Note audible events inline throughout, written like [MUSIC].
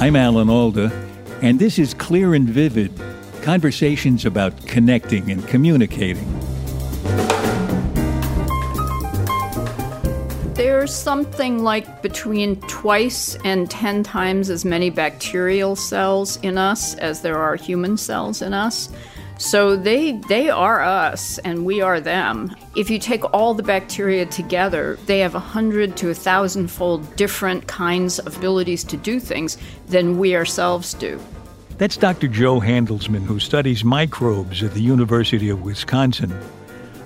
I'm Alan Alda, and this is Clear and Vivid conversations about connecting and communicating. There's something like between twice and 10 times as many bacterial cells in us as there are human cells in us. So they they are us and we are them. If you take all the bacteria together, they have a hundred to a thousand fold different kinds of abilities to do things than we ourselves do. That's Dr. Jo Handelsman, who studies microbes at the University of Wisconsin.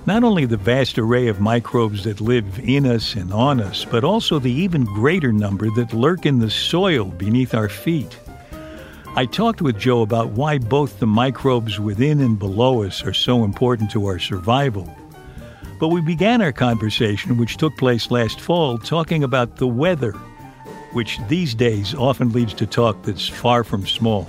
Not only the vast array of microbes that live in us and on us, but also the even greater number that lurk in the soil beneath our feet. I talked with Jo about why both the microbes within and below us are so important to our survival. But we began our conversation, which took place last fall, talking about the weather, which these days often leads to talk that's far from small.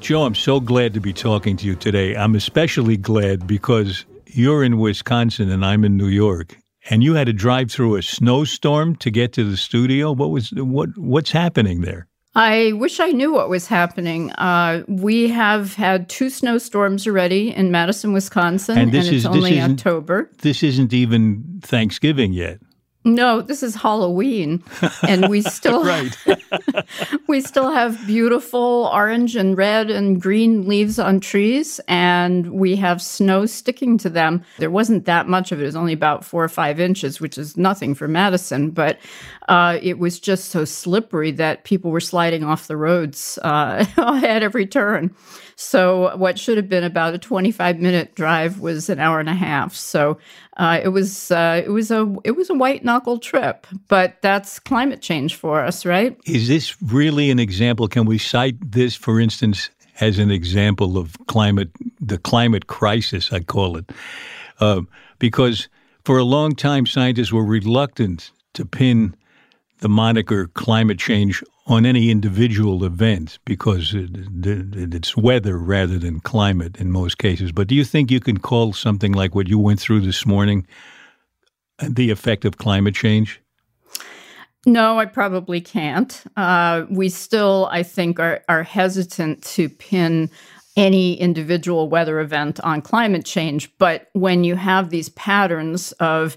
Jo, I'm so glad to be talking to you today. I'm especially glad because you're in Wisconsin and I'm in New York. And you had to drive through a snowstorm to get to the studio. What was what what's happening there? I wish I knew what was happening. Uh, we have had two snowstorms already in Madison, Wisconsin, And this it's is- this only October. This isn't even Thanksgiving yet. No, this is Halloween, and we [LAUGHS] still [LAUGHS] we still have beautiful orange and red and green leaves on trees, and we have snow sticking to them. There wasn't that much of it; it was only about four or five inches, which is nothing for Madison, but uh, it was just so slippery that people were sliding off the roads uh, [LAUGHS] at every turn. So what should have been about a 25 minute drive was an hour and a half. So uh, it was uh, it was a it was a white knuckle trip, but that's climate change for us, right? Is this really an example? Can we cite this, for instance, as an example of climate, the climate crisis, I call it? Uh, because for a long time, scientists were reluctant to pin the moniker climate change on any individual event because it, it, it's weather rather than climate in most cases. But do you think you can call something like what you went through this morning the effect of climate change? No, I probably can't. Uh, we still, I think, are, are hesitant to pin any individual weather event on climate change. But when you have these patterns of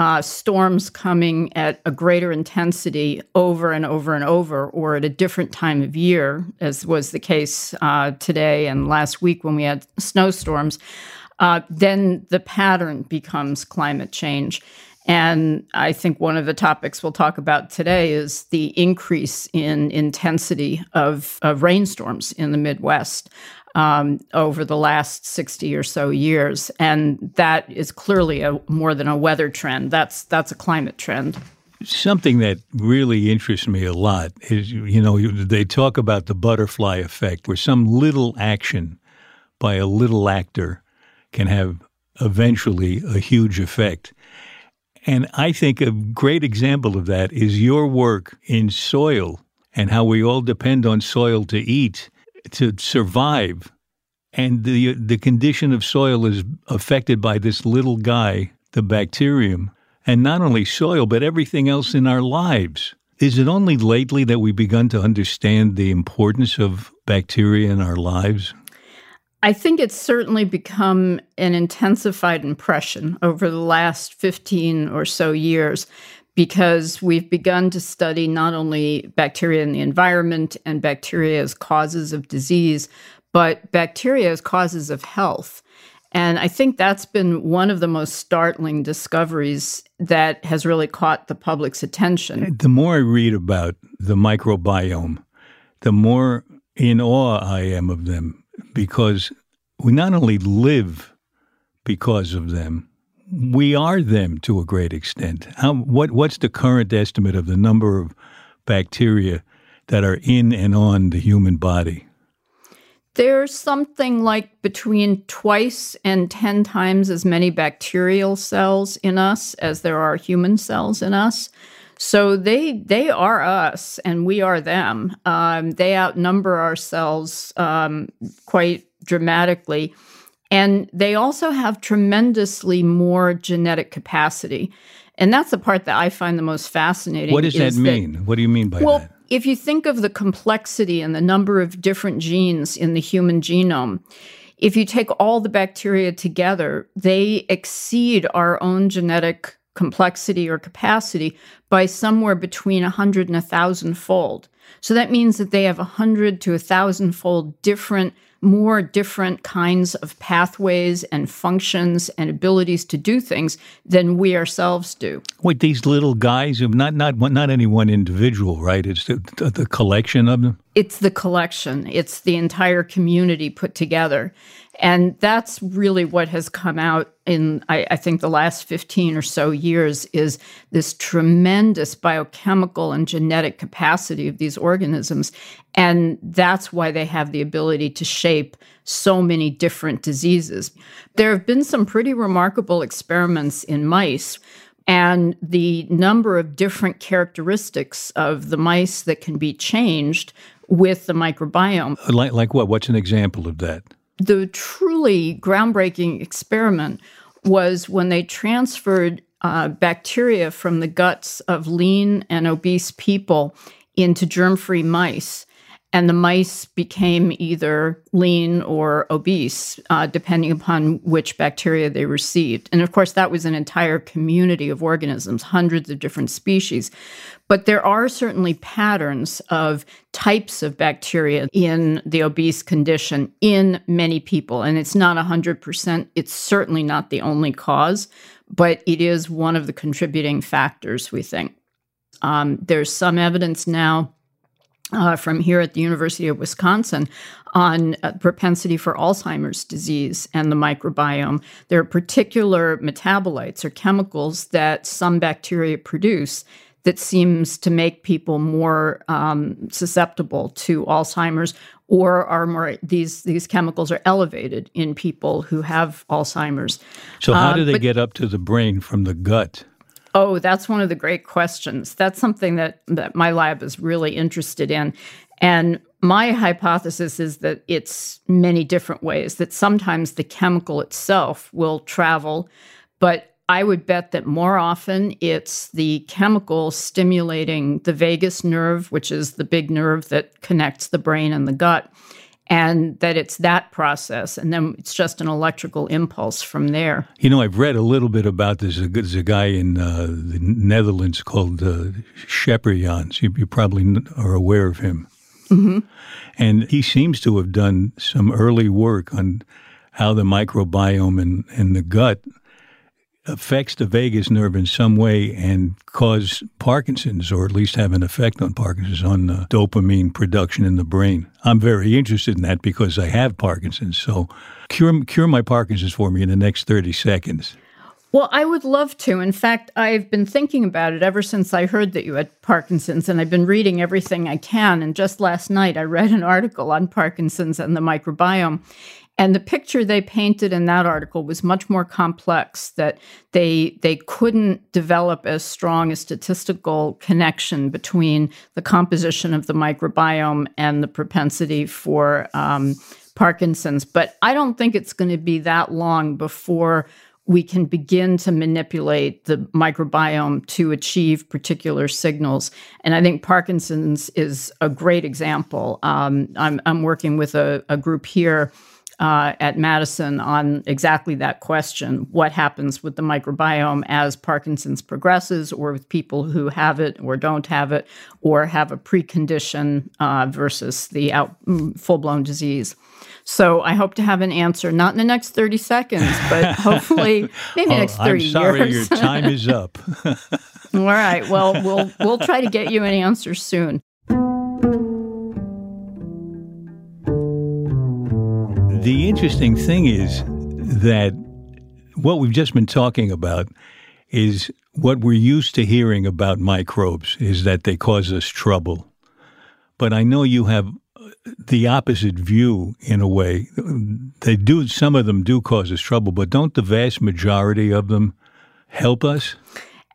uh, storms coming at a greater intensity over and over and over, or at a different time of year, as was the case uh, today and last week when we had snowstorms, uh, then the pattern becomes climate change. And I think one of the topics we'll talk about today is the increase in intensity of, of rainstorms in the Midwest um, over the last 60 or so years. And that is clearly a, more than a weather trend. That's, that's a climate trend. Something that really interests me a lot is, you know, they talk about the butterfly effect, where some little action by a little actor can have eventually a huge effect. And I think a great example of that is your work in soil and how we all depend on soil to eat, to survive. And the, the condition of soil is affected by this little guy, the bacterium, and not only soil, but everything else in our lives. Is it only lately that we've begun to understand the importance of bacteria in our lives? I think it's certainly become an intensified impression over the last 15 or so years because we've begun to study not only bacteria in the environment and bacteria as causes of disease, but bacteria as causes of health. And I think that's been one of the most startling discoveries that has really caught the public's attention. The more I read about the microbiome, the more in awe I am of them because we not only live because of them, we are them to a great extent. How, what, what's the current estimate of the number of bacteria that are in and on the human body? There's something like between twice and 10 times as many bacterial cells in us as there are human cells in us. So they they are us and we are them. Um, they outnumber ourselves um, quite dramatically. And they also have tremendously more genetic capacity. And that's the part that I find the most fascinating. What does that mean? That, what do you mean by that? well, that? if you think of the complexity and the number of different genes in the human genome, if you take all the bacteria together, they exceed our own genetic complexity or capacity by somewhere between 100 and 1,000 fold. So that means that they have 100 to 1,000 fold different more different kinds of pathways and functions and abilities to do things than we ourselves do. Wait, these little guys, not not not any one individual, right? It's the, the collection of them. It's the collection. It's the entire community put together. And that's really what has come out in, I, I, think, the last 15 or so years is this tremendous biochemical and genetic capacity of these organisms. And that's why they have the ability to shape so many different diseases. There have been some pretty remarkable experiments in mice. And the number of different characteristics of the mice that can be changed with the microbiome. Like, like what? What's an example of that? The truly groundbreaking experiment was when they transferred uh, bacteria from the guts of lean and obese people into germ free mice and the mice became either lean or obese, uh, depending upon which bacteria they received. And of course, that was an entire community of organisms, hundreds of different species. But there are certainly patterns of types of bacteria in the obese condition in many people. And it's not 100%, it's certainly not the only cause, but it is one of the contributing factors, we think. Um, there's some evidence now uh, from here at the University of Wisconsin on uh, propensity for Alzheimer's disease and the microbiome. There are particular metabolites or chemicals that some bacteria produce that seems to make people more um, susceptible to Alzheimer's or are more these these chemicals are elevated in people who have Alzheimer's. So how do um, they but, get up to the brain from the gut? Oh, that's one of the great questions. That's something that, that my lab is really interested in. And my hypothesis is that it's many different ways, that sometimes the chemical itself will travel, but I would bet that more often it's the chemical stimulating the vagus nerve, which is the big nerve that connects the brain and the gut and that it's that process, and then it's just an electrical impulse from there. You know, I've read a little bit about this. There's a guy in uh, the Netherlands called uh, Scheperjans. You, you, probably are aware of him. Mm-hmm. And he seems to have done some early work on how the microbiome and, and the gut affects the vagus nerve in some way and cause Parkinson's, or at least have an effect on Parkinson's, on the dopamine production in the brain. I'm very interested in that because I have Parkinson's. So cure, cure my Parkinson's for me in the next 30 seconds. Well, I would love to. In fact, I've been thinking about it ever since I heard that you had Parkinson's, and I've been reading everything I can. And just last night, I read an article on Parkinson's and the microbiome. And the picture they painted in that article was much more complex that they they couldn't develop as strong a statistical connection between the composition of the microbiome and the propensity for um, Parkinson's. But I don't think it's going to be that long before we can begin to manipulate the microbiome to achieve particular signals. And I think Parkinson's is a great example. Um, I'm, I'm working with a, a group here uh, at Madison on exactly that question what happens with the microbiome as Parkinson's progresses, or with people who have it or don't have it, or have a precondition uh, versus the out, mm, full blown disease. So I hope to have an answer, not in the next 30 seconds, but [LAUGHS] hopefully maybe oh, next 30 I'm sorry, years. your time is up. [LAUGHS] [LAUGHS] All right. Well, we'll we'll try to get you an answer soon. The interesting thing is that what we've just been talking about is what we're used to hearing about microbes is that they cause us trouble. But I know you have uh, the opposite view in a way. They do some of them do cause us trouble, but don't the vast majority of them help us?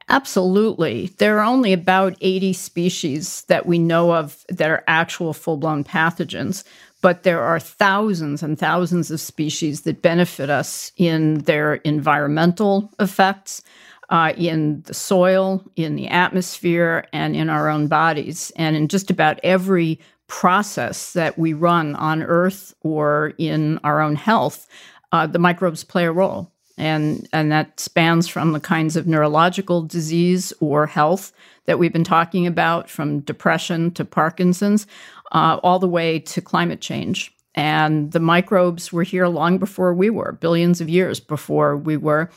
Absolutely. There are only about 80 species that we know of that are actual full blown pathogens, but there are thousands and thousands of species that benefit us in their environmental effects, uh, in the soil, in the atmosphere, and in our own bodies. And in just about every process that we run on Earth or in our own health, uh, the microbes play a role. And, and that spans from the kinds of neurological disease or health that we've been talking about, from depression to Parkinson's, uh, all the way to climate change. And the microbes were here long before we were, billions of years before we were.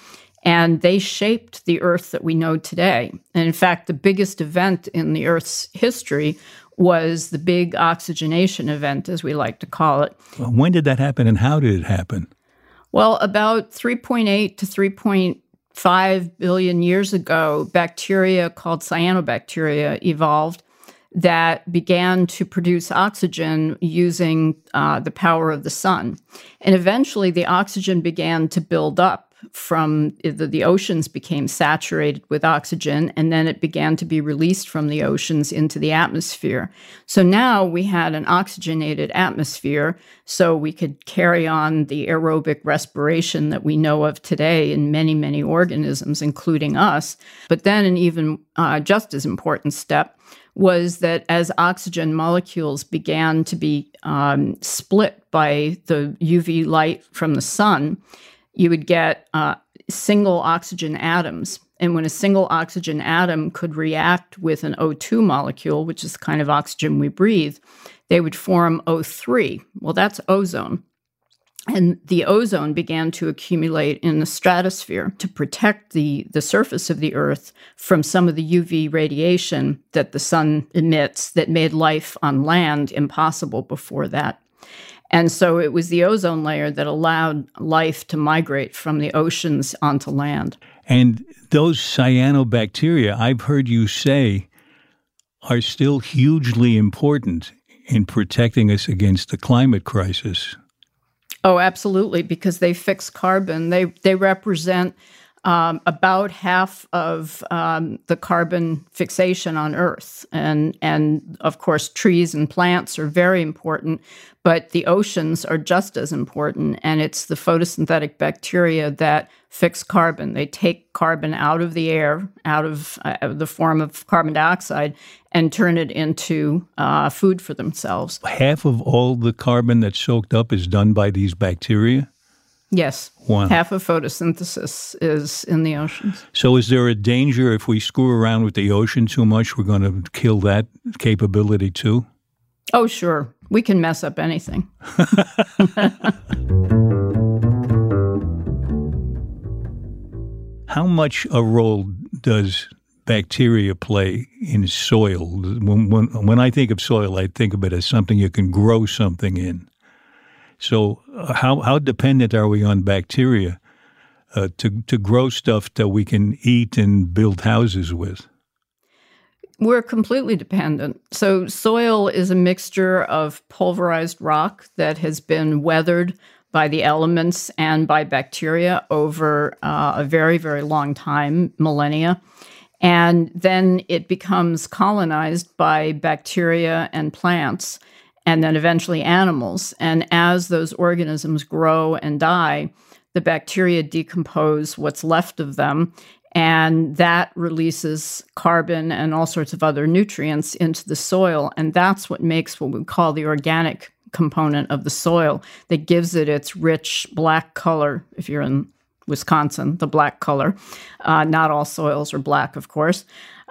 And they shaped the Earth that we know today. And in fact, the biggest event in the Earth's history was the big oxygenation event, as we like to call it. When did that happen and how did it happen? Well, about 3.8 to 3.5 billion years ago, bacteria called cyanobacteria evolved that began to produce oxygen using uh, the power of the sun. And eventually, the oxygen began to build up from the, the oceans became saturated with oxygen and then it began to be released from the oceans into the atmosphere. So now we had an oxygenated atmosphere so we could carry on the aerobic respiration that we know of today in many, many organisms, including us. But then, an even uh, just as important step was that as oxygen molecules began to be um, split by the UV light from the sun, you would get uh, single oxygen atoms. And when a single oxygen atom could react with an O2 molecule, which is the kind of oxygen we breathe, they would form O3. Well, that's ozone. And the ozone began to accumulate in the stratosphere to protect the, the surface of the Earth from some of the UV radiation that the sun emits that made life on land impossible before that. And so it was the ozone layer that allowed life to migrate from the oceans onto land. And those cyanobacteria, I've heard you say, are still hugely important in protecting us against the climate crisis. Oh, absolutely, because they fix carbon. They they represent um, about half of um, the carbon fixation on Earth, and and of course trees and plants are very important, but the oceans are just as important. And it's the photosynthetic bacteria that fix carbon. They take carbon out of the air, out of uh, the form of carbon dioxide, and turn it into uh, food for themselves. Half of all the carbon that's soaked up is done by these bacteria. Yes. Wow. Half of photosynthesis is in the oceans. So, is there a danger if we screw around with the ocean too much, we're going to kill that capability too? Oh, sure. We can mess up anything. [LAUGHS] How much a role does bacteria play in soil? When, when, when I think of soil, I think of it as something you can grow something in. So uh, how how dependent are we on bacteria uh, to to grow stuff that we can eat and build houses with? We're completely dependent. So soil is a mixture of pulverized rock that has been weathered by the elements and by bacteria over uh, a very very long time, millennia. And then it becomes colonized by bacteria and plants and then eventually animals. And as those organisms grow and die, the bacteria decompose what's left of them, and that releases carbon and all sorts of other nutrients into the soil. And that's what makes what we call the organic component of the soil that gives it its rich black color. If you're in Wisconsin, the black color. Uh, not all soils are black, of course.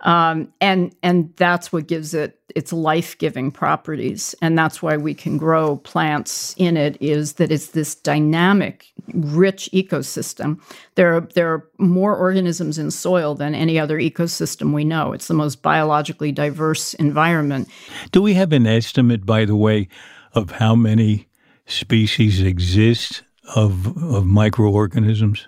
Um, and and that's what gives it its life-giving properties. And that's why we can grow plants in it is that it's this dynamic rich ecosystem. There are there are more organisms in soil than any other ecosystem we know. It's the most biologically diverse environment. Do we have an estimate by the way of how many species exist of of microorganisms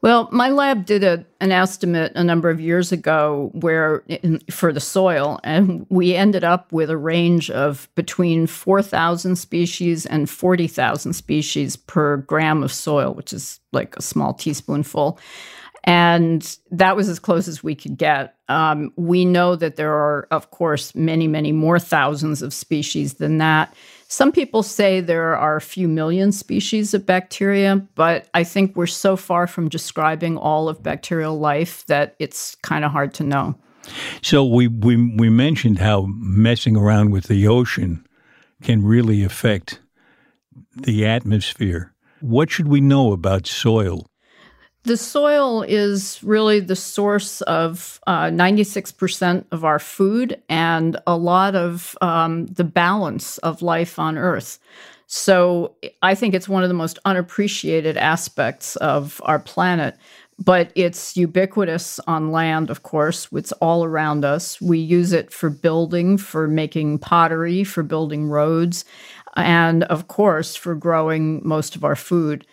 well, my lab did a, an estimate a number of years ago where in, for the soil, and we ended up with a range of between 4,000 species and 40,000 species per gram of soil, which is like a small teaspoonful. And that was as close as we could get. Um, we know that there are, of course, many, many more thousands of species than that. Some people say there are a few million species of bacteria, but I think we're so far from describing all of bacterial life that it's kind of hard to know. So we, we we mentioned how messing around with the ocean can really affect the atmosphere. What should we know about soil? The soil is really the source of uh, 96% of our food and a lot of um, the balance of life on Earth. So I think it's one of the most unappreciated aspects of our planet. But it's ubiquitous on land, of course. It's all around us. We use it for building, for making pottery, for building roads, and of course, for growing most of our food.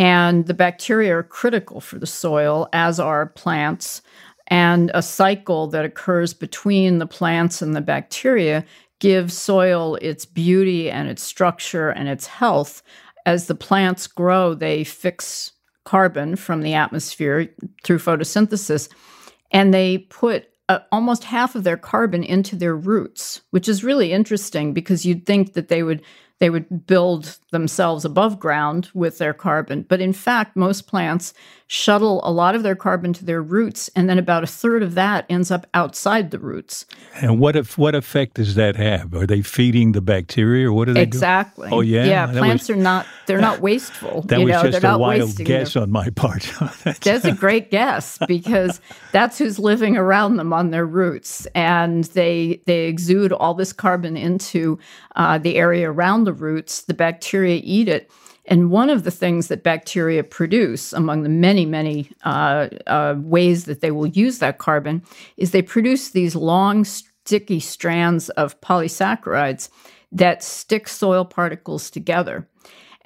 And the bacteria are critical for the soil, as are plants. And a cycle that occurs between the plants and the bacteria gives soil its beauty and its structure and its health. As the plants grow, they fix carbon from the atmosphere through photosynthesis, and they put uh, almost half of their carbon into their roots, which is really interesting because you'd think that they would they would build themselves above ground with their carbon. But in fact, most plants shuttle a lot of their carbon to their roots, and then about a third of that ends up outside the roots. And what if what effect does that have? Are they feeding the bacteria, or what are they exactly? Oh yeah, yeah. That plants was, are not they're not [LAUGHS] wasteful. That you was know, just a wild guess them. on my part. [LAUGHS] that's a great guess because that's who's living around them on their roots, and they they exude all this carbon into uh, the area around the roots. The bacteria eat it and one of the things that bacteria produce, among the many, many uh, uh, ways that they will use that carbon, is they produce these long, sticky strands of polysaccharides that stick soil particles together.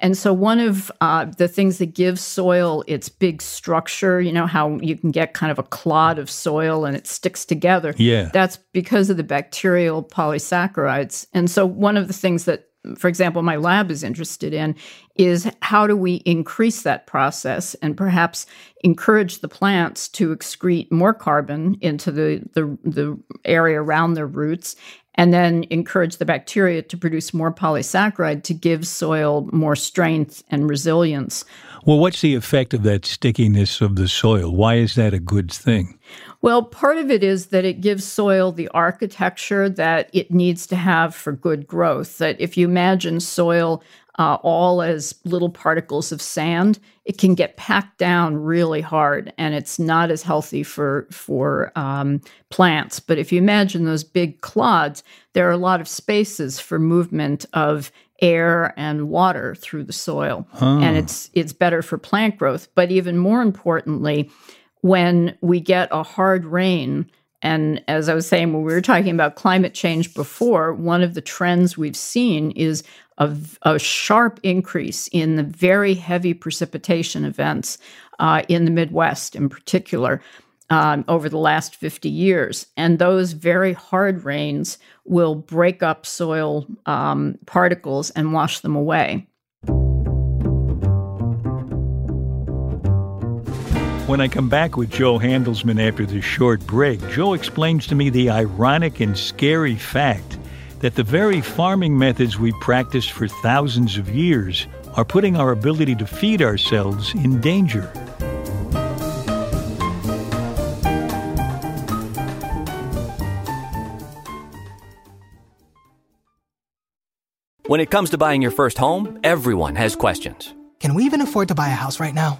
And so, one of uh, the things that gives soil its big structure, you know, how you can get kind of a clod of soil and it sticks together. Yeah. That's because of the bacterial polysaccharides. And so, one of the things that for example, my lab is interested in is how do we increase that process and perhaps encourage the plants to excrete more carbon into the, the, the area around their roots and then encourage the bacteria to produce more polysaccharide to give soil more strength and resilience. Well, what's the effect of that stickiness of the soil? Why is that a good thing? Well, part of it is that it gives soil the architecture that it needs to have for good growth. That if you imagine soil uh, all as little particles of sand, it can get packed down really hard, and it's not as healthy for for um, plants. But if you imagine those big clods, there are a lot of spaces for movement of air and water through the soil, huh. and it's it's better for plant growth. But even more importantly, when we get a hard rain. And as I was saying, when we were talking about climate change before, one of the trends we've seen is a, a sharp increase in the very heavy precipitation events uh, in the Midwest, in particular, um, over the last 50 years. And those very hard rains will break up soil um, particles and wash them away. When I come back with Jo Handelsman after this short break, Jo explains to me the ironic and scary fact that the very farming methods we practiced for thousands of years are putting our ability to feed ourselves in danger. When it comes to buying your first home, everyone has questions. Can we even afford to buy a house right now?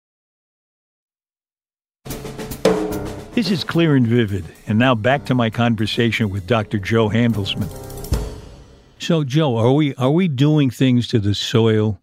This is clear and vivid. And now back to my conversation with Dr. Jo Handelsman. So, Jo, are we are we doing things to the soil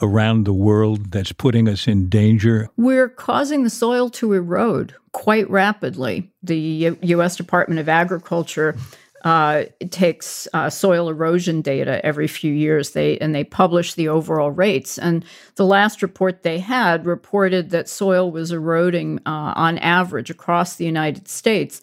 around the world that's putting us in danger? We're causing the soil to erode quite rapidly. The U- U.S. Department of Agriculture uh, takes uh, soil erosion data every few years. They and they publish the overall rates. And the last report they had reported that soil was eroding uh, on average across the United States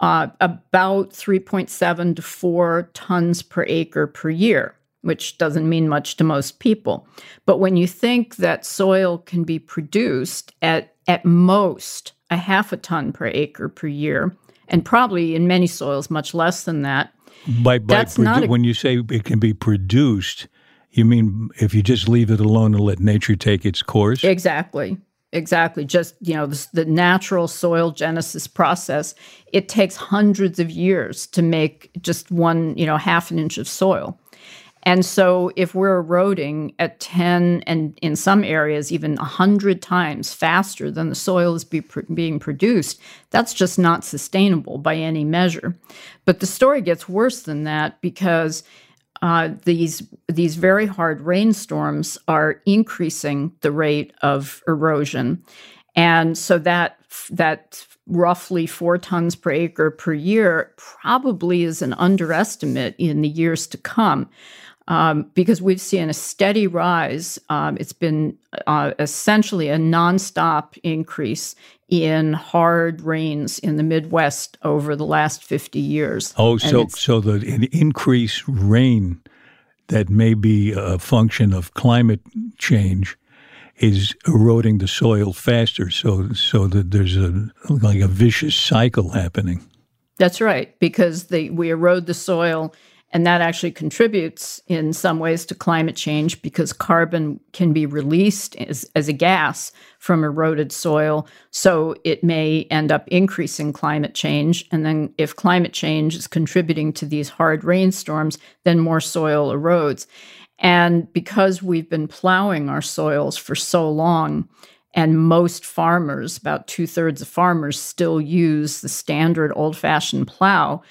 uh, about 3.7 to 4 tons per acre per year which doesn't mean much to most people. But when you think that soil can be produced at, at most a half a ton per acre per year, and probably in many soils much less than that. By, by That's not a- when you say it can be produced, you mean if you just leave it alone and let nature take its course? Exactly. Exactly. Just, you know, the, the natural soil genesis process, it takes hundreds of years to make just one, you know, half an inch of soil. And so if we're eroding at 10 and in some areas even 100 times faster than the soil is be pr- being produced, that's just not sustainable by any measure. But the story gets worse than that because uh, these these very hard rainstorms are increasing the rate of erosion, and so that that roughly four tons per acre per year probably is an underestimate in the years to come. Um, because we've seen a steady rise. Um, it's been uh, essentially a nonstop increase in hard rains in the Midwest over the last 50 years. Oh, so so the in- increased rain that may be a function of climate change is eroding the soil faster. So so that there's a like a vicious cycle happening. That's right, because the, we erode the soil, and that actually contributes in some ways to climate change because carbon can be released as, as a gas from eroded soil. So it may end up increasing climate change. And then, if climate change is contributing to these hard rainstorms, then more soil erodes. And because we've been plowing our soils for so long, and most farmers, about two thirds of farmers, still use the standard old fashioned plow.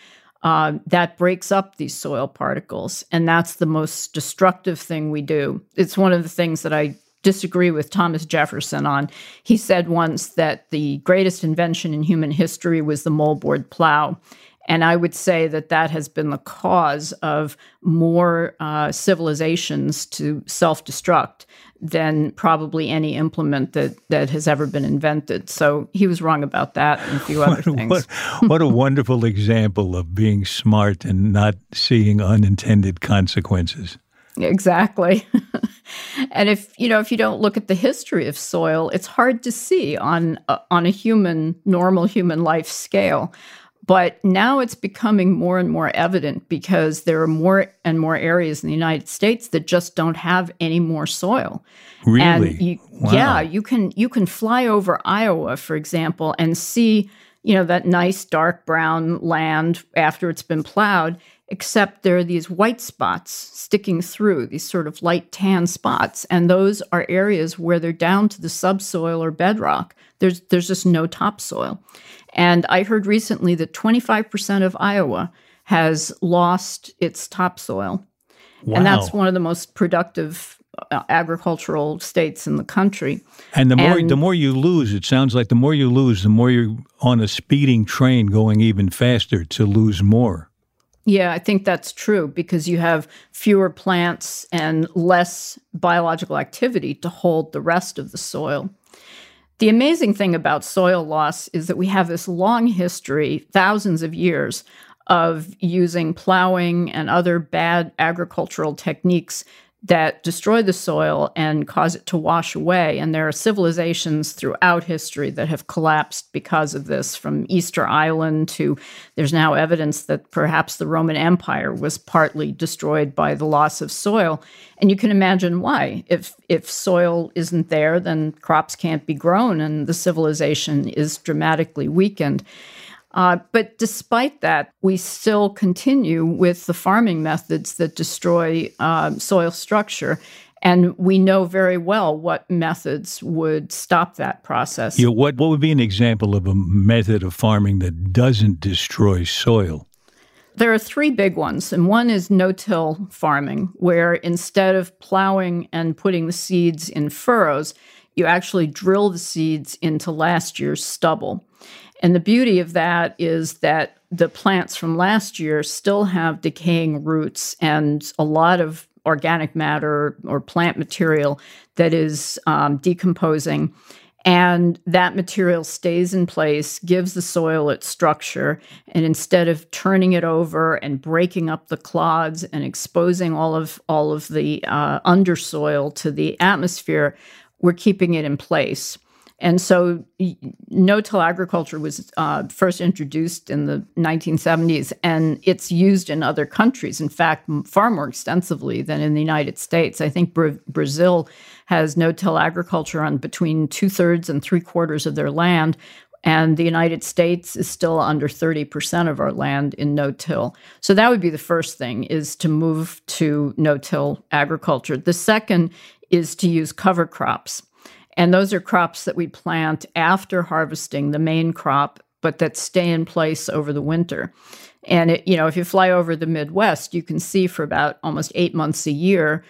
Uh, that breaks up these soil particles. And that's the most destructive thing we do. It's one of the things that I disagree with Thomas Jefferson on. He said once that the greatest invention in human history was the moldboard plow. And I would say that that has been the cause of more uh, civilizations to self destruct than probably any implement that, that has ever been invented. So he was wrong about that and a few [LAUGHS] other things. What, what a wonderful example of being smart and not seeing unintended consequences. Exactly. [LAUGHS] and if you know if you don't look at the history of soil, it's hard to see on uh, on a human normal human life scale. But now it's becoming more and more evident because there are more and more areas in the United States that just don't have any more soil. Really? And you, Wow. yeah, you can you can fly over Iowa, for example, and see you know that nice dark brown land after it's been plowed. Except there are these white spots sticking through these sort of light tan spots, and those are areas where they're down to the subsoil or bedrock. There's there's just no topsoil, and I heard recently that 25% of Iowa has lost its topsoil. And that's one of the most productive uh, agricultural states in the country. And the more And- the more you lose, it sounds like the more you lose, the more you're on a speeding train going even faster to lose more. Yeah, I think that's true because you have fewer plants and less biological activity to hold the rest of the soil. The amazing thing about soil loss is that we have this long history, thousands of years, of using plowing and other bad agricultural techniques that destroy the soil and cause it to wash away. And there are civilizations throughout history that have collapsed because of this, from Easter Island to there's now evidence that perhaps the Roman Empire was partly destroyed by the loss of soil. And you can imagine why. If if soil isn't there, then crops can't be grown and the civilization is dramatically weakened. Uh, but despite that, we still continue with the farming methods that destroy uh, soil structure. And we know very well what methods would stop that process. Yeah, what, what would be an example of a method of farming that doesn't destroy soil? There are three big ones, and one is no till farming, where instead of plowing and putting the seeds in furrows, you actually drill the seeds into last year's stubble. And the beauty of that is that the plants from last year still have decaying roots and a lot of organic matter or plant material that is um, decomposing. And that material stays in place, gives the soil its structure. And instead of turning it over and breaking up the clods and exposing all of all of the uh, undersoil to the atmosphere, we're keeping it in place. And so, no-till agriculture was uh, first introduced in the 1970s, and it's used in other countries. In fact, far more extensively than in the United States. I think Bra- Brazil has no-till agriculture on between two thirds and three quarters of their land, and the United States is still under 30% of our land in no-till. So that would be the first thing is to move to no-till agriculture. The second is to use cover crops. And those are crops that we plant after harvesting the main crop, but that stay in place over the winter. And it, you know, if you fly over the Midwest, you can see for about almost eight months a year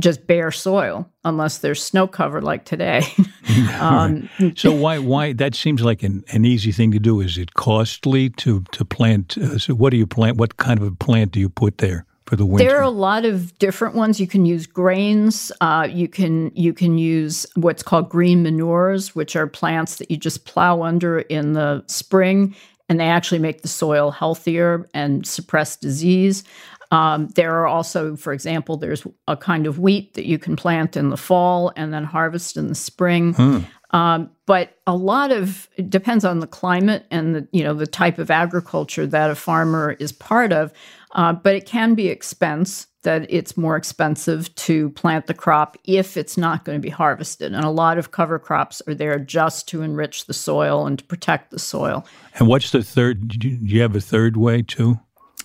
just bare soil, unless there's snow cover like today. [LAUGHS] [LAUGHS] um, so why why that seems like an, an easy thing to do? Is it costly to to plant? Uh, so what do you plant? What kind of a plant do you put there? For the winter? There are a lot of different ones. You can use grains. Uh, you can you can use what's called green manures, which are plants that you just plow under in the spring, and they actually make the soil healthier and suppress disease. Um, there are also, for example, there's a kind of wheat that you can plant in the fall and then harvest in the spring. Hmm. Um, but a lot of it depends on the climate and the you know the type of agriculture that a farmer is part of. Uh, but it can be expense that it's more expensive to plant the crop if it's not going to be harvested. And a lot of cover crops are there just to enrich the soil and to protect the soil. And what's the third? Do you have a third way too?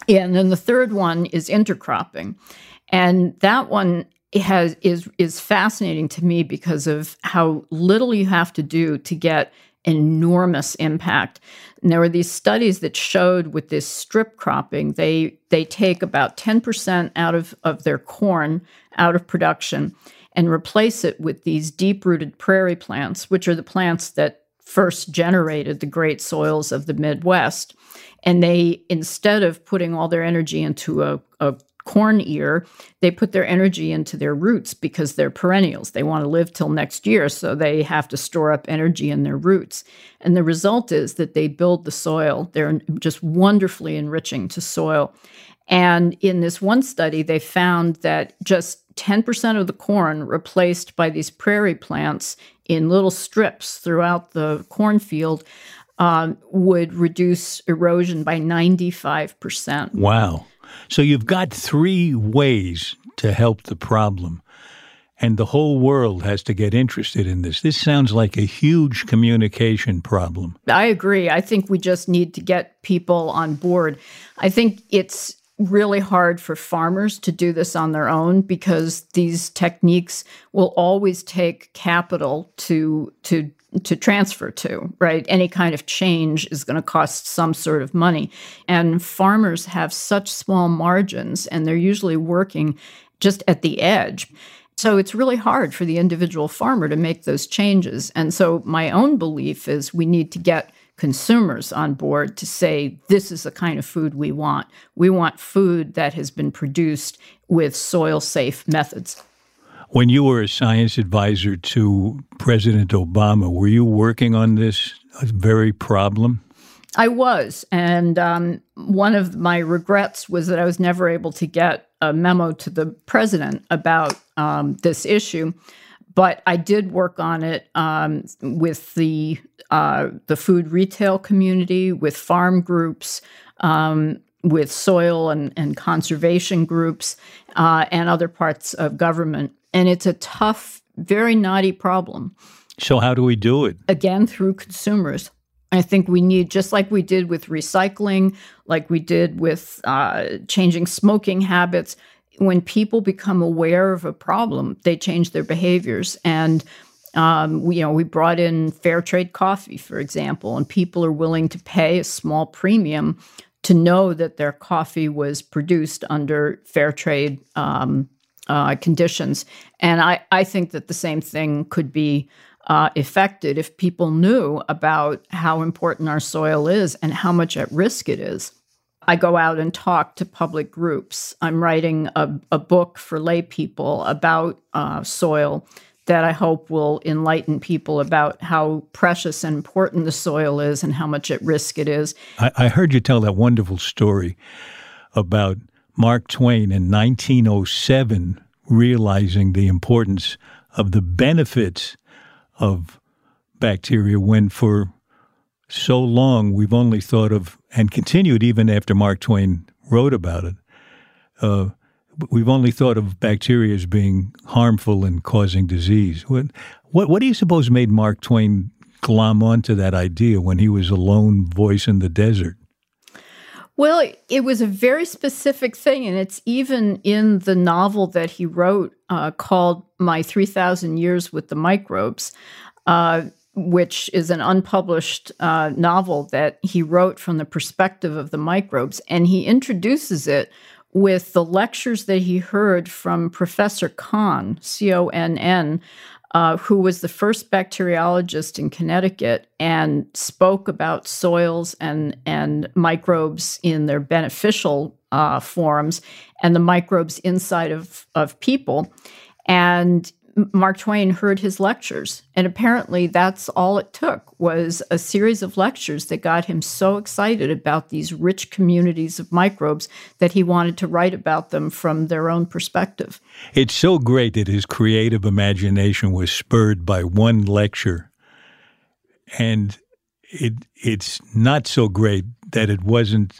Yeah, and then the third one is intercropping. And that one has is is fascinating to me because of how little you have to do to get enormous impact. And there were these studies that showed with this strip cropping, they they take about 10% out of, of their corn out of production and replace it with these deep-rooted prairie plants, which are the plants that first generated the great soils of the Midwest. And they, instead of putting all their energy into a, a corn ear, they put their energy into their roots because they're perennials. They want to live till next year, so they have to store up energy in their roots. And the result is that they build the soil. They're just wonderfully enriching to soil. And in this one study, they found that just 10% of the corn replaced by these prairie plants in little strips throughout the cornfield um, would reduce erosion by 95%. Wow. So you've got three ways to help the problem. And the whole world has to get interested in this. This sounds like a huge communication problem. I agree. I think we just need to get people on board. I think it's really hard for farmers to do this on their own because these techniques will always take capital to to to transfer to, right? Any kind of change is going to cost some sort of money. And farmers have such small margins and they're usually working just at the edge. So it's really hard for the individual farmer to make those changes. And so my own belief is we need to get consumers on board to say this is the kind of food we want. We want food that has been produced with soil safe methods. When you were a science advisor to President Obama, were you working on this very problem? I was. And um, one of my regrets was that I was never able to get a memo to the president about um, this issue. But I did work on it um, with the uh, the food retail community, with farm groups, um, with soil and, and conservation groups, uh, and other parts of government. And it's a tough, very knotty problem. So, how do we do it? Again, through consumers. I think we need, just like we did with recycling, like we did with uh, changing smoking habits, when people become aware of a problem, they change their behaviors. And um, we, you know, we brought in fair trade coffee, for example, and people are willing to pay a small premium to know that their coffee was produced under fair trade um, uh, conditions. And I, I think that the same thing could be uh, affected if people knew about how important our soil is and how much at risk it is. I go out and talk to public groups. I'm writing a, a book for lay people about uh, soil that I hope will enlighten people about how precious and important the soil is and how much at risk it is. I, I heard you tell that wonderful story about Mark Twain in 1907 realizing the importance of the benefits of bacteria when for so long we've only thought of, and continued even after Mark Twain wrote about it, uh, we've only thought of bacteria as being harmful and causing disease. What, what, what do you suppose made Mark Twain glom onto that idea when he was a lone voice in the desert? Well, it was a very specific thing, and it's even in the novel that he wrote uh, called My 3,000 Years with the Microbes. Uh, which is an unpublished uh, novel that he wrote from the perspective of the microbes. And he introduces it with the lectures that he heard from Professor Conn, C O N N, uh, who was the first bacteriologist in Connecticut and spoke about soils and, and microbes in their beneficial uh, forms and the microbes inside of, of people. And Mark Twain heard his lectures, and apparently that's all it took was a series of lectures that got him so excited about these rich communities of microbes that he wanted to write about them from their own perspective. It's so great that his creative imagination was spurred by one lecture, and it it's not so great that it wasn't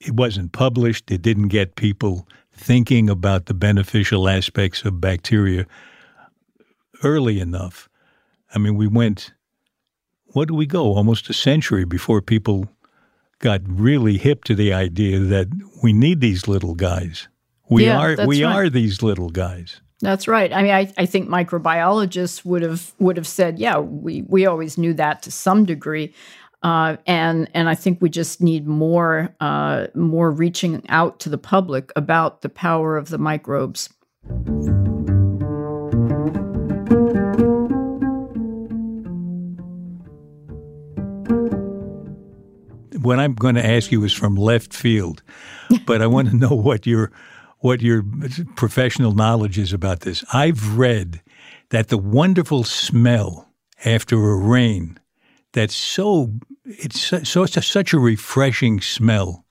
it wasn't published. It didn't get people thinking about the beneficial aspects of bacteria early enough. I mean, we went, what do we go? Almost a century before people got really hip to the idea that we need these little guys. We yeah, are we right. are these little guys. That's right. I mean, I, I think microbiologists would have would have said, yeah, we we always knew that to some degree, uh, and and I think we just need more uh, more reaching out to the public about the power of the microbes. What I'm going to ask you is from left field, but I want to know what your what your professional knowledge is about this. I've read that the wonderful smell after a rain that's so it's so, it's a, such a refreshing smell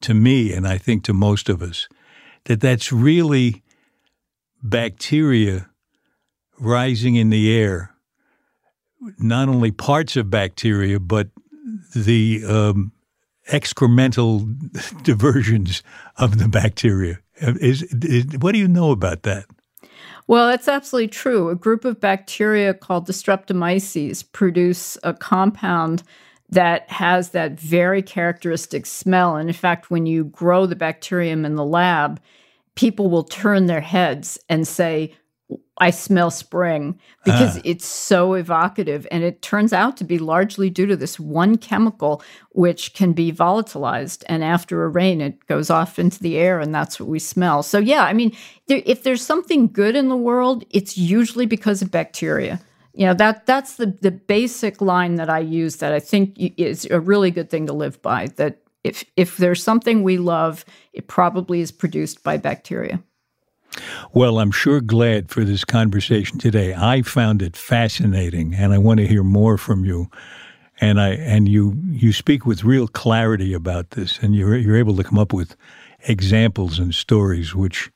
to me and I think to most of us that that's really bacteria rising in the air not only parts of bacteria but the um, excremental [LAUGHS] diversions of the bacteria. Is, is, what do you know about that? Well, that's absolutely true. A group of bacteria called the Streptomyces produce a compound that has that very characteristic smell. And in fact, when you grow the bacterium in the lab, people will turn their heads and say, I smell spring because ah. it's so evocative. And it turns out to be largely due to this one chemical, which can be volatilized. And after a rain, it goes off into the air, and that's what we smell. So, yeah, I mean, there, if there's something good in the world, it's usually because of bacteria. You know, that that's the, the basic line that I use that I think is a really good thing to live by. That if, if there's something we love, it probably is produced by bacteria. Well, I'm sure glad for this conversation today. I found it fascinating, and I want to hear more from you. and I and you you speak with real clarity about this, and you're you're able to come up with examples and stories which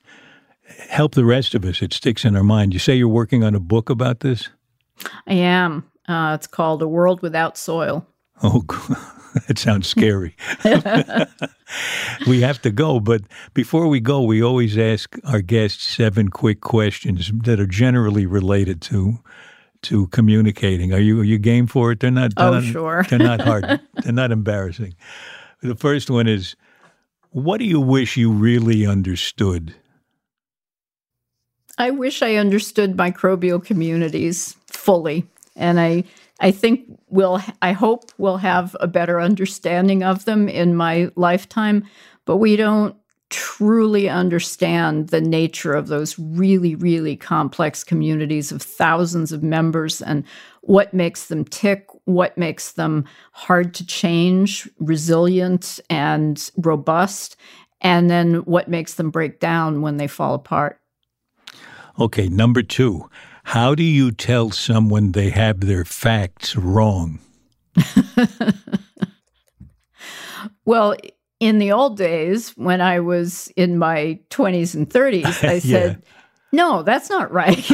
help the rest of us. It sticks in our mind. You say you're working on a book about this. I am. Uh, it's called A World Without Soil. Oh, [LAUGHS] [LAUGHS] it sounds scary. [LAUGHS] we have to go, but before we go, we always ask our guests seven quick questions that are generally related to to communicating. Are you are you game for it? They're not. They're oh, not, sure. they're not hard. [LAUGHS] they're not embarrassing. The first one is, what do you wish you really understood? I wish I understood microbial communities fully, and I I think we'll I hope we'll have a better understanding of them in my lifetime, but we don't truly understand the nature of those really really complex communities of thousands of members and what makes them tick, what makes them hard to change, resilient and robust, and then what makes them break down when they fall apart. Okay, number 2. How do you tell someone they have their facts wrong? [LAUGHS] well, in the old days, when I was in my 20s and 30s, [LAUGHS] I said, no, that's not right. [LAUGHS]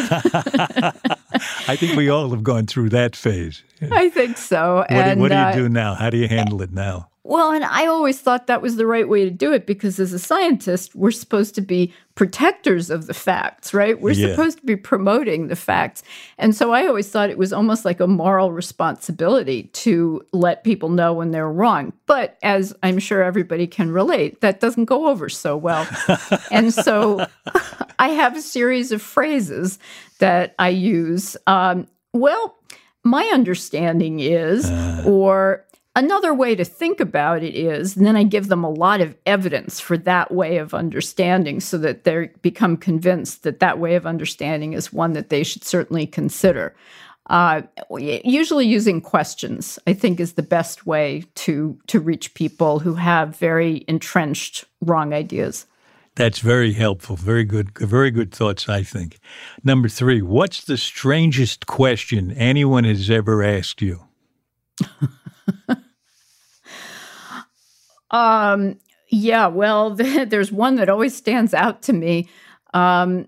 I think we all have gone through that phase. I think so. What, and, do, what do you uh, do now? How do you handle it now? Well, and I always thought that was the right way to do it because as a scientist, we're supposed to be protectors of the facts, right? We're Yeah. supposed to be promoting the facts. And so I always thought it was almost like a moral responsibility to let people know when they're wrong. But as I'm sure everybody can relate, that doesn't go over so well. [LAUGHS] and so [LAUGHS] I have a series of phrases that I use. Um, well, my understanding is, or another way to think about it is, and then I give them a lot of evidence for that way of understanding so that they become convinced that that way of understanding is one that they should certainly consider. Uh, usually using questions, I think, is the best way to to reach people who have very entrenched wrong ideas. That's very helpful. Very good. Very good thoughts, I think. Number three, what's the strangest question anyone has ever asked you? [LAUGHS] Um, yeah, well, [LAUGHS] there's one that always stands out to me. Um,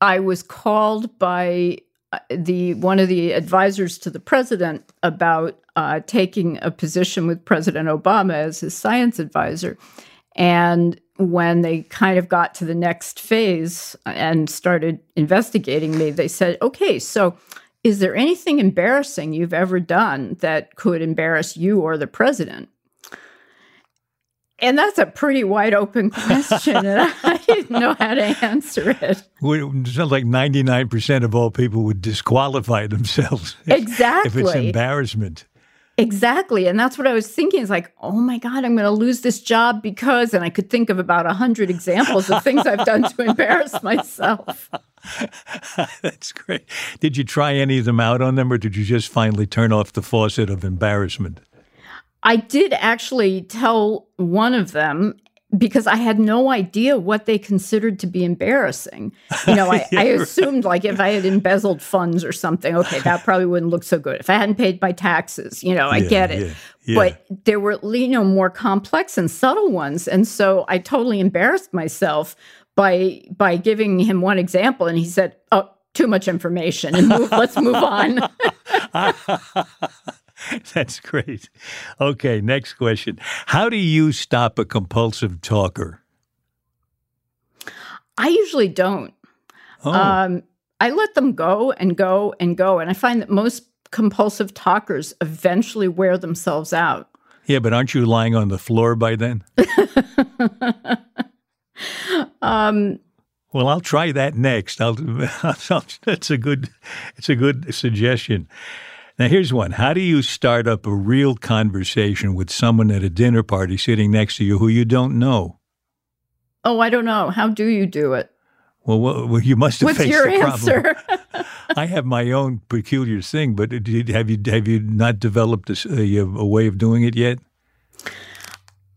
I was called by uh, the one of the advisors to the president about uh, taking a position with President Obama as his science advisor, and when they kind of got to the next phase and started investigating me, they said, "Okay, so." Is there anything embarrassing you've ever done that could embarrass you or the president? And that's a pretty wide open question, and [LAUGHS] I didn't know how to answer it. Well, It sounds like 99% of all people would disqualify themselves [LAUGHS] if- if it's embarrassment. Exactly. And that's what I was thinking. It's like, oh my God, I'm going to lose this job because, and I could think of about a hundred examples of things I've done to embarrass myself. [LAUGHS] That's great. Did you try any of them out on them, or did you just finally turn off the faucet of embarrassment? I did actually tell one of them because I had no idea what they considered to be embarrassing. You know, I, [LAUGHS] I assumed like if I had embezzled funds or something, okay, that probably wouldn't look so good. If I hadn't paid my taxes, you know, I Yeah, get it. yeah, yeah. But there were, you know, more complex and subtle ones. And so I totally embarrassed myself by by giving him one example and he said, Oh, too much information and move, let's move on. [LAUGHS] [LAUGHS] [LAUGHS] That's great. Okay, next question. How do you stop a compulsive talker? I usually don't. Oh, Um, I let them go and go and go. And I find that most compulsive talkers eventually wear themselves out. yeah, but aren't you lying on the floor by then? [LAUGHS] Um, Well, I'll try that next. I'll, I'll, [LAUGHS] that's a good, it's a good suggestion. Now, here's one. How do you start up a real conversation with someone at a dinner party sitting next to you who you don't know? oh, I don't know. How do you do it? Well, well, you must have What's faced your the problem. answer? [LAUGHS] [LAUGHS] I have my own peculiar thing, but have you have you not developed uh, a way of doing it yet?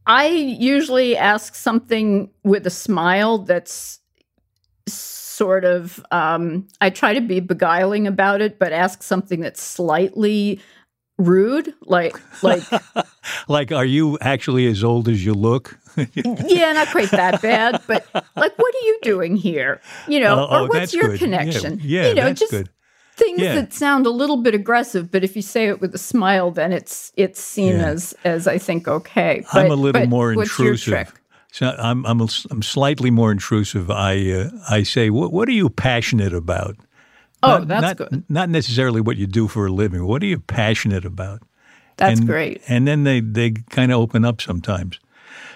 I usually ask something with a smile that's sort of, um, I try to be beguiling about it, but ask something that's slightly rude, like like [LAUGHS] like are you actually as old as you look? [LAUGHS] yeah, not quite that bad, but like, what are you doing here? You know, Oh, oh, or what's your good. connection? Yeah, yeah, you know, that's just good. things Yeah. that sound a little bit aggressive, but if you say it with a smile, then it's it's seen Yeah. as as I think okay. I'm a little but more what's your intrusive. So I'm I'm a, I'm slightly more intrusive. I uh, I say, what what are you passionate about? Oh, Not- that's not, good. Not necessarily what you do for a living. What are you passionate about? That's and, great. And then they they kind of open up sometimes.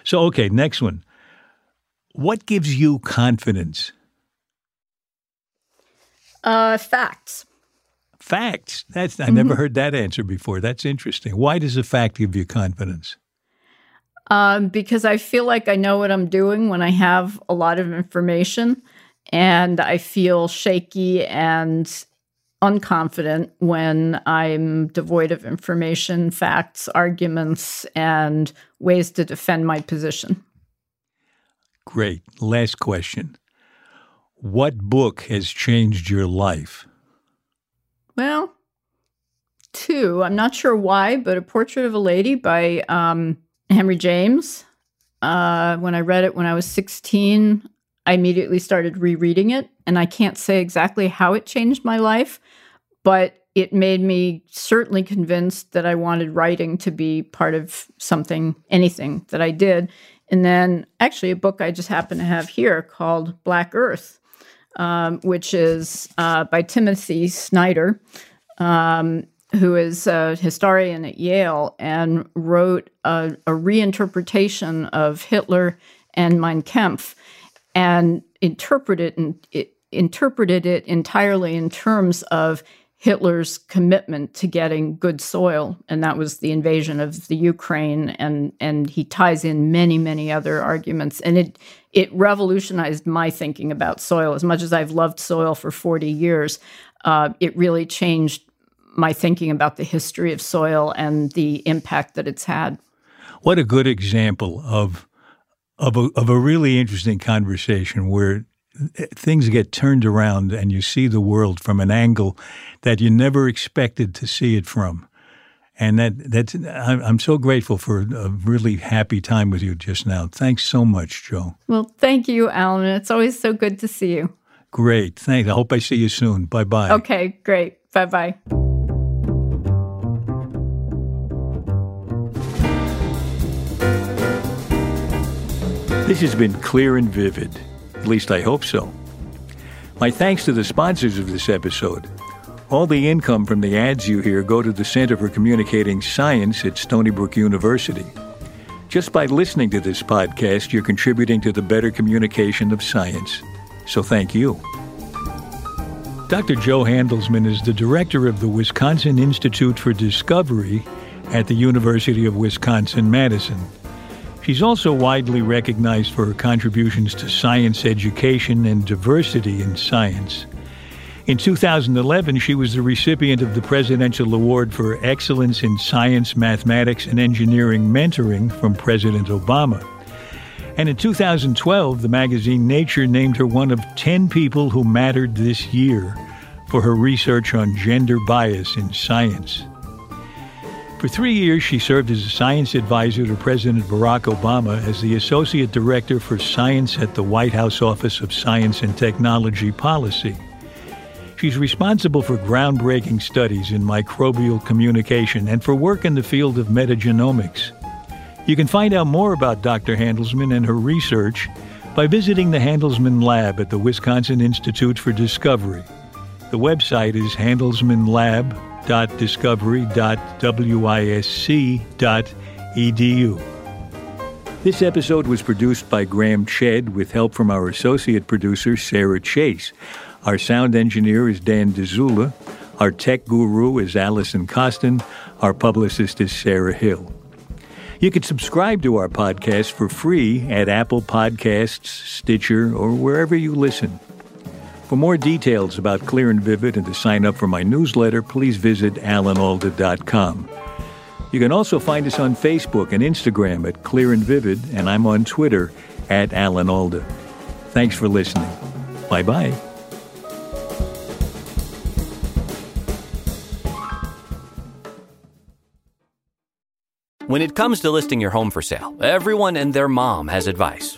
So okay, next one. What gives you confidence? Uh, facts. Facts. That's I Mm-hmm. never heard that answer before. That's interesting. Why does a fact give you confidence? Um, because I feel like I know what I'm doing when I have a lot of information, and I feel shaky and unconfident when I'm devoid of information, facts, arguments, and ways to defend my position. Great. Last question. What book has changed your life? Well, two. I'm not sure why, but A Portrait of a Lady by um, Henry James. Uh, when I read it when I was 16, I immediately started rereading it. And I can't say exactly how it changed my life, but it made me certainly convinced that I wanted writing to be part of something, anything that I did. And then, actually, a book I just happen to have here called Black Earth, um, which is uh, by Timothy Snyder, um, who is a historian at Yale and wrote a, a reinterpretation of Hitler and Mein Kampf and interpreted it, interpreted it entirely in terms of Hitler's commitment to getting good soil, and that was the invasion of the Ukraine, and and he ties in many many other arguments, and it it revolutionized my thinking about soil. As much as I've loved soil for forty years, uh, it really changed my thinking about the history of soil and the impact that it's had. What a good example of of a, of a really interesting conversation where eh, things get turned around and you see the world from an angle that you never expected to see it from. And that that's I'm I'm so grateful for a really happy time with you just now. Thanks so much, Jo. Well, thank you, Alan. It's always so good to see you. Great. Thanks. I hope I see you soon. Bye bye. Okay, great. Bye bye. This has been clear and vivid. At least I hope so. My thanks to the sponsors of this episode. All the income from the ads you hear go to the Center for Communicating Science at Stony Brook University. Just by listening to this podcast, you're contributing to the better communication of science. So thank you. Dr. Jo Handelsman is the director of the Wisconsin Institute for Discovery at the University of Wisconsin Madison. She's also widely recognized for her contributions to science education and diversity in science. In 2011, she was the recipient of the Presidential Award for Excellence in Science, Mathematics, and Engineering Mentoring from President Obama. And in 2012, the magazine Nature named her one of 10 people who mattered this year for her research on gender bias in science. For three years, she served as a science advisor to President Barack Obama as the Associate Director for Science at the White House Office of Science and Technology Policy. She's responsible for groundbreaking studies in microbial communication and for work in the field of metagenomics. You can find out more about Dr. Handelsman and her research by visiting the Handelsman Lab at the Wisconsin Institute for Discovery. The website is handelsmanlab.discovery.wisc.edu. This episode was produced by Graham Chedd with help from our associate producer, Sarah Chase. Our sound engineer is Dan DeZula. Our tech guru is Allison Costin. Our publicist is Sarah Hill. You can subscribe to our podcast for free at Apple Podcasts, Stitcher, or wherever you listen. For more details about Clear and Vivid and to sign up for my newsletter, please visit alanalda.com. You can also find us on Facebook and Instagram at Clear and Vivid, and I'm on Twitter at Alan Alda. Thanks for listening. Bye bye. When it comes to listing your home for sale, everyone and their mom has advice.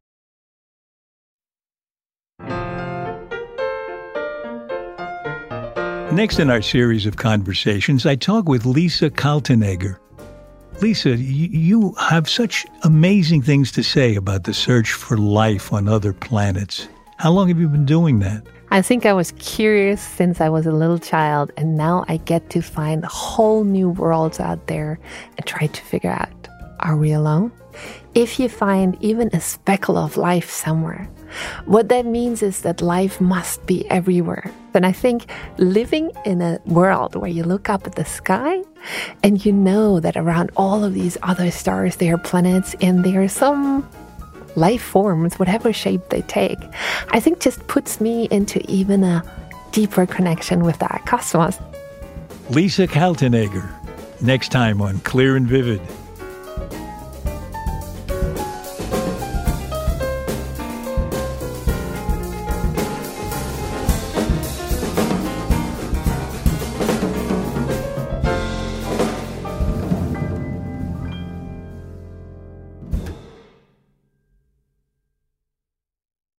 Next in our series of conversations, I talk with Lisa Kaltenegger. Lisa, you have such amazing things to say about the search for life on other planets. How long have you been doing that? I think I was curious since I was a little child, and now I get to find whole new worlds out there and try to figure out are we alone? If you find even a speckle of life somewhere, what that means is that life must be everywhere. And I think living in a world where you look up at the sky and you know that around all of these other stars, there are planets and there are some life forms, whatever shape they take, I think just puts me into even a deeper connection with that cosmos. Lisa Kaltenegger, next time on Clear and Vivid.